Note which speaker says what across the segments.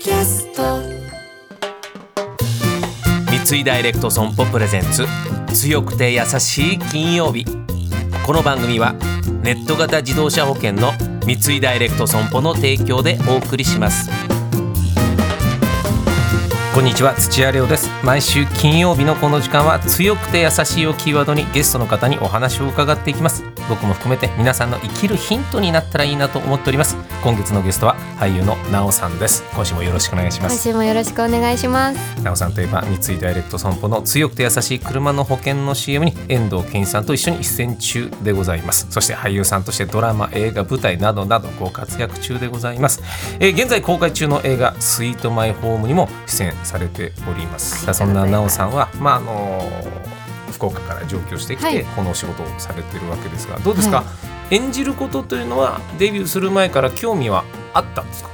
Speaker 1: キャスト。
Speaker 2: 三井ダイレクト損保プレゼンツ強くて優しい金曜日。この番組はネット型自動車保険の三井ダイレクト損保の提供でお送りします。こんにちは土屋レオです。毎週金曜日のこの時間は強くて優しいをキーワードにゲストの方にお話を伺っていきます。僕も含めて皆さんの生きるヒントになったらいいなと思っております。今月のゲストは俳優のなおさんです。今週もよろしくお願いします。
Speaker 3: 今週もよろしくお願いします。
Speaker 2: なおさんといえば三井ダイレクト損保の強くて優しい車の保険の CM に遠藤健一さんと一緒に出演中でございます。そして俳優さんとしてドラマ映画舞台などなどご活躍中でございます、えー現在公開中の映画スイートマイホームにも出演されております。さあそんななおさんはまああのー福岡から上京してきて、
Speaker 3: はい。
Speaker 2: このお仕事をされてるわけですがどうですか、
Speaker 3: は
Speaker 2: 演じることというのはデビューする前から興味はあったんですか？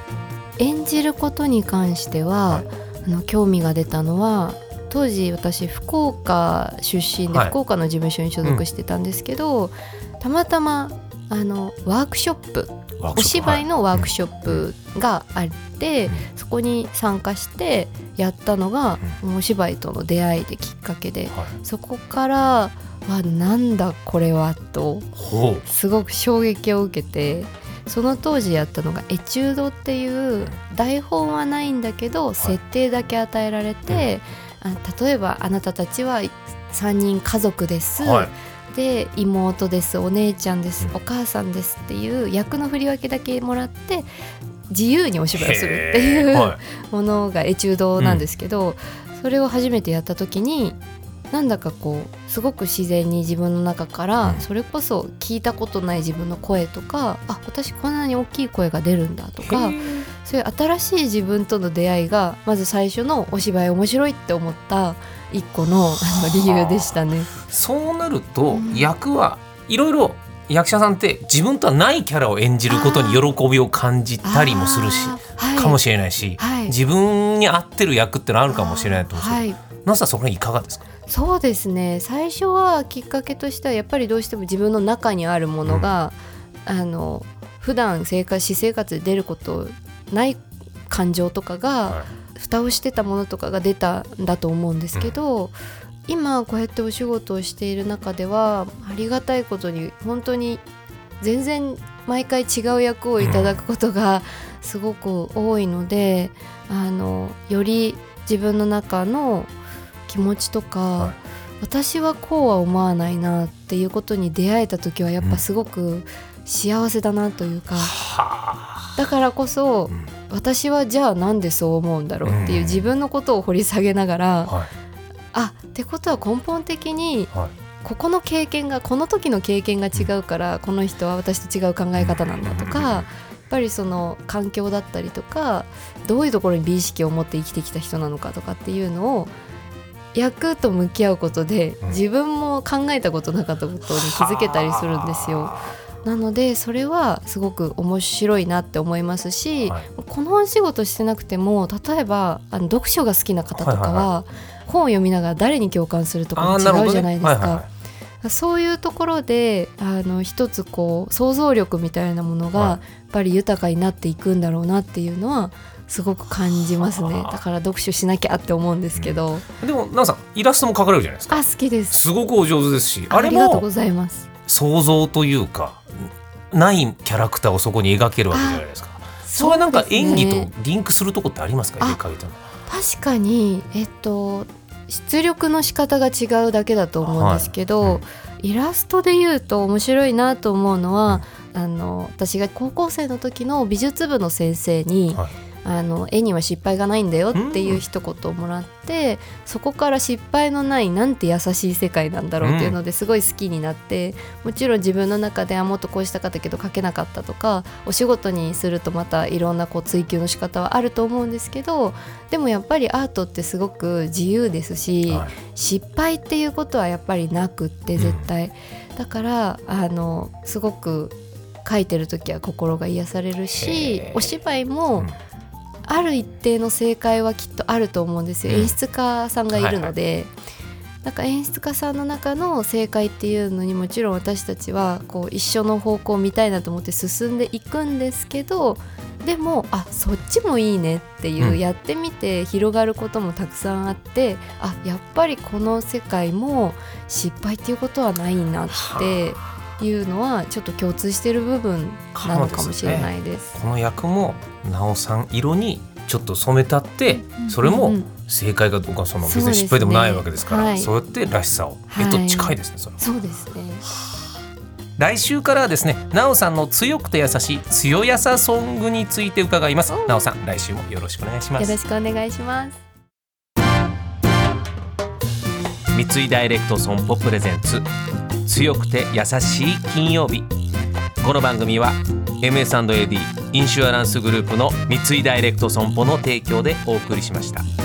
Speaker 3: 演じることに関しては、
Speaker 2: はい。
Speaker 3: あの興味が出たのは当時私福岡出身で
Speaker 2: はい。
Speaker 3: 福岡の事務所に所属してたんですけど、たまたまあのワークショップお芝居のワークショップがあって、そこに参加してやったのが、お芝居との出会いできっかけで
Speaker 2: はい。
Speaker 3: そこからはなんだこれはとすごく衝撃を受けてその当時やったのがエチュードっていう台本はないんだけど設定だけ与えられて、あ例えば「あなたたちは3人家族です」
Speaker 2: はい
Speaker 3: で妹ですお姉ちゃんです、
Speaker 2: うん。
Speaker 3: お母さんですっていう役の振り分けだけもらって自由にお芝居をするっていう、ものがエチュードなんですけど、それを初めてやった時になんだかこうすごく自然に自分の中から、
Speaker 2: うん。
Speaker 3: それこそ聞いたことない自分の声とかあ私こんなに大きい声が出るんだとかそういう新しい自分との出会いがまず最初のお芝居面白いって思った一個の理由でしたね。
Speaker 2: そうなると
Speaker 3: うん。
Speaker 2: 役はいろいろ役者さんって自分とはないキャラを演じることに喜びを感じたりもするし
Speaker 3: はい。
Speaker 2: かもしれないし、
Speaker 3: はい。
Speaker 2: 自分に合ってる役ってのあるかもしれないと思うんですけど、
Speaker 3: はい。
Speaker 2: なさんそこいかがですか？
Speaker 3: そうですね。最初はきっかけとしてはやっぱりどうしても自分の中にあるものが、あの普段生活私生活で出ることない感情とかが、
Speaker 2: は
Speaker 3: 蓋をしてたものとかが出たんだと思うんですけど、今こうやってお仕事をしている中ではありがたいことに本当に全然毎回違う役をいただくことがすごく多いので、あのより自分の中の気持ちとか、
Speaker 2: はい。
Speaker 3: 私はこうは思わないなっていうことに出会えた時はやっぱすごく幸せだなというか、
Speaker 2: は
Speaker 3: だからこそ
Speaker 2: あ、うん。
Speaker 3: 私はじゃあなんでそう思うんだろうっていう
Speaker 2: うん。
Speaker 3: 自分のことを掘り下げながら、
Speaker 2: はい。
Speaker 3: あってことは根本的に
Speaker 2: はい。
Speaker 3: ここの経験がこの時の経験が違うからこの人は私と違う考え方なんだとかやっぱりその環境だったりとかどういうところに美意識を持って生きてきた人なのかとかっていうのを役と向き合うことで
Speaker 2: うん。
Speaker 3: 自分も考えたことなかったことに気づけたりするんですよ。なのでそれはすごく面白いなって思いますし、
Speaker 2: はい。
Speaker 3: このお仕事してなくても例えばあの読書が好きな方とかは,、
Speaker 2: はいはい
Speaker 3: 本を読みながら誰に共感するとか違うじゃないですか。
Speaker 2: はいはいはい。
Speaker 3: そういうところであの一つこう想像力みたいなものが
Speaker 2: はい。
Speaker 3: やっぱり豊かになっていくんだろうなっていうのはすごく感じますね。
Speaker 2: はあ。
Speaker 3: だから読書しなきゃって思うんですけど、
Speaker 2: でも奈緒さんイラストも描かれるじゃないですか。
Speaker 3: あ好きです。
Speaker 2: すごくお上手ですしあれ
Speaker 3: ありがとうご
Speaker 2: も
Speaker 3: ざいます
Speaker 2: 想像というかないキャラクターをそこに描けるわけじゃないですか。それはなんか演技とリンクするとこってありますか？
Speaker 3: あ
Speaker 2: 絵描いたの。
Speaker 3: 確かにえっと出力の仕方が違うだけだと思うんですけど、
Speaker 2: はい。うん
Speaker 3: イラストで言うと面白いなと思うのは、あの私が高校生の時の美術部の先生に、
Speaker 2: はい
Speaker 3: あの絵には失敗がないんだよっていう一言をもらって、そこから失敗のないなんて優しい世界なんだろうっていうのですごい好きになって、もちろん自分の中であもっとこうしたかったけど書けなかったとかお仕事にするとまたいろんなこう追求の仕方はあると思うんですけどでもやっぱりアートってすごく自由ですし、
Speaker 2: はい。
Speaker 3: 失敗っていうことはやっぱりなくって絶対、だからあのすごく書いてる時は心が癒されるしお芝居も、
Speaker 2: うん
Speaker 3: ある一定の正解はきっとあると思うんですよ、
Speaker 2: うん。
Speaker 3: 演出家さんがいるので、なんか演出家さんの中の正解っていうのにもちろん私たちはこう一緒の方向を見たいなと思って進んでいくんですけどでもあそっちもいいねっていう、
Speaker 2: うん。
Speaker 3: やってみて広がることもたくさんあってあやっぱりこの世界も失敗っていうことはないなっていうのはちょっと共通してる部分なのかもしれないです。
Speaker 2: この役もなおさん色にちょっと染めたってそれも正解かどうかその別に失敗でもないわけですから
Speaker 3: はい。
Speaker 2: そうやってらしさを
Speaker 3: はい
Speaker 2: えっと近いですねそれは
Speaker 3: そうですね。
Speaker 2: 来週からはですねなおさんの強くて優しい強やさソングについて伺います。
Speaker 3: お。
Speaker 2: なおさん来週もよろしくお願いします。
Speaker 3: よろしくお願いします。
Speaker 2: 三井ダイレクト損保プレゼンツ強くて優しい金曜日この番組は MS&AD インシュアランスグループの三井ダイレクト損保の提供でお送りしました。